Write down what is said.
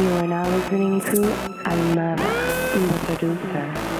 You are now listening to Almada, the producer.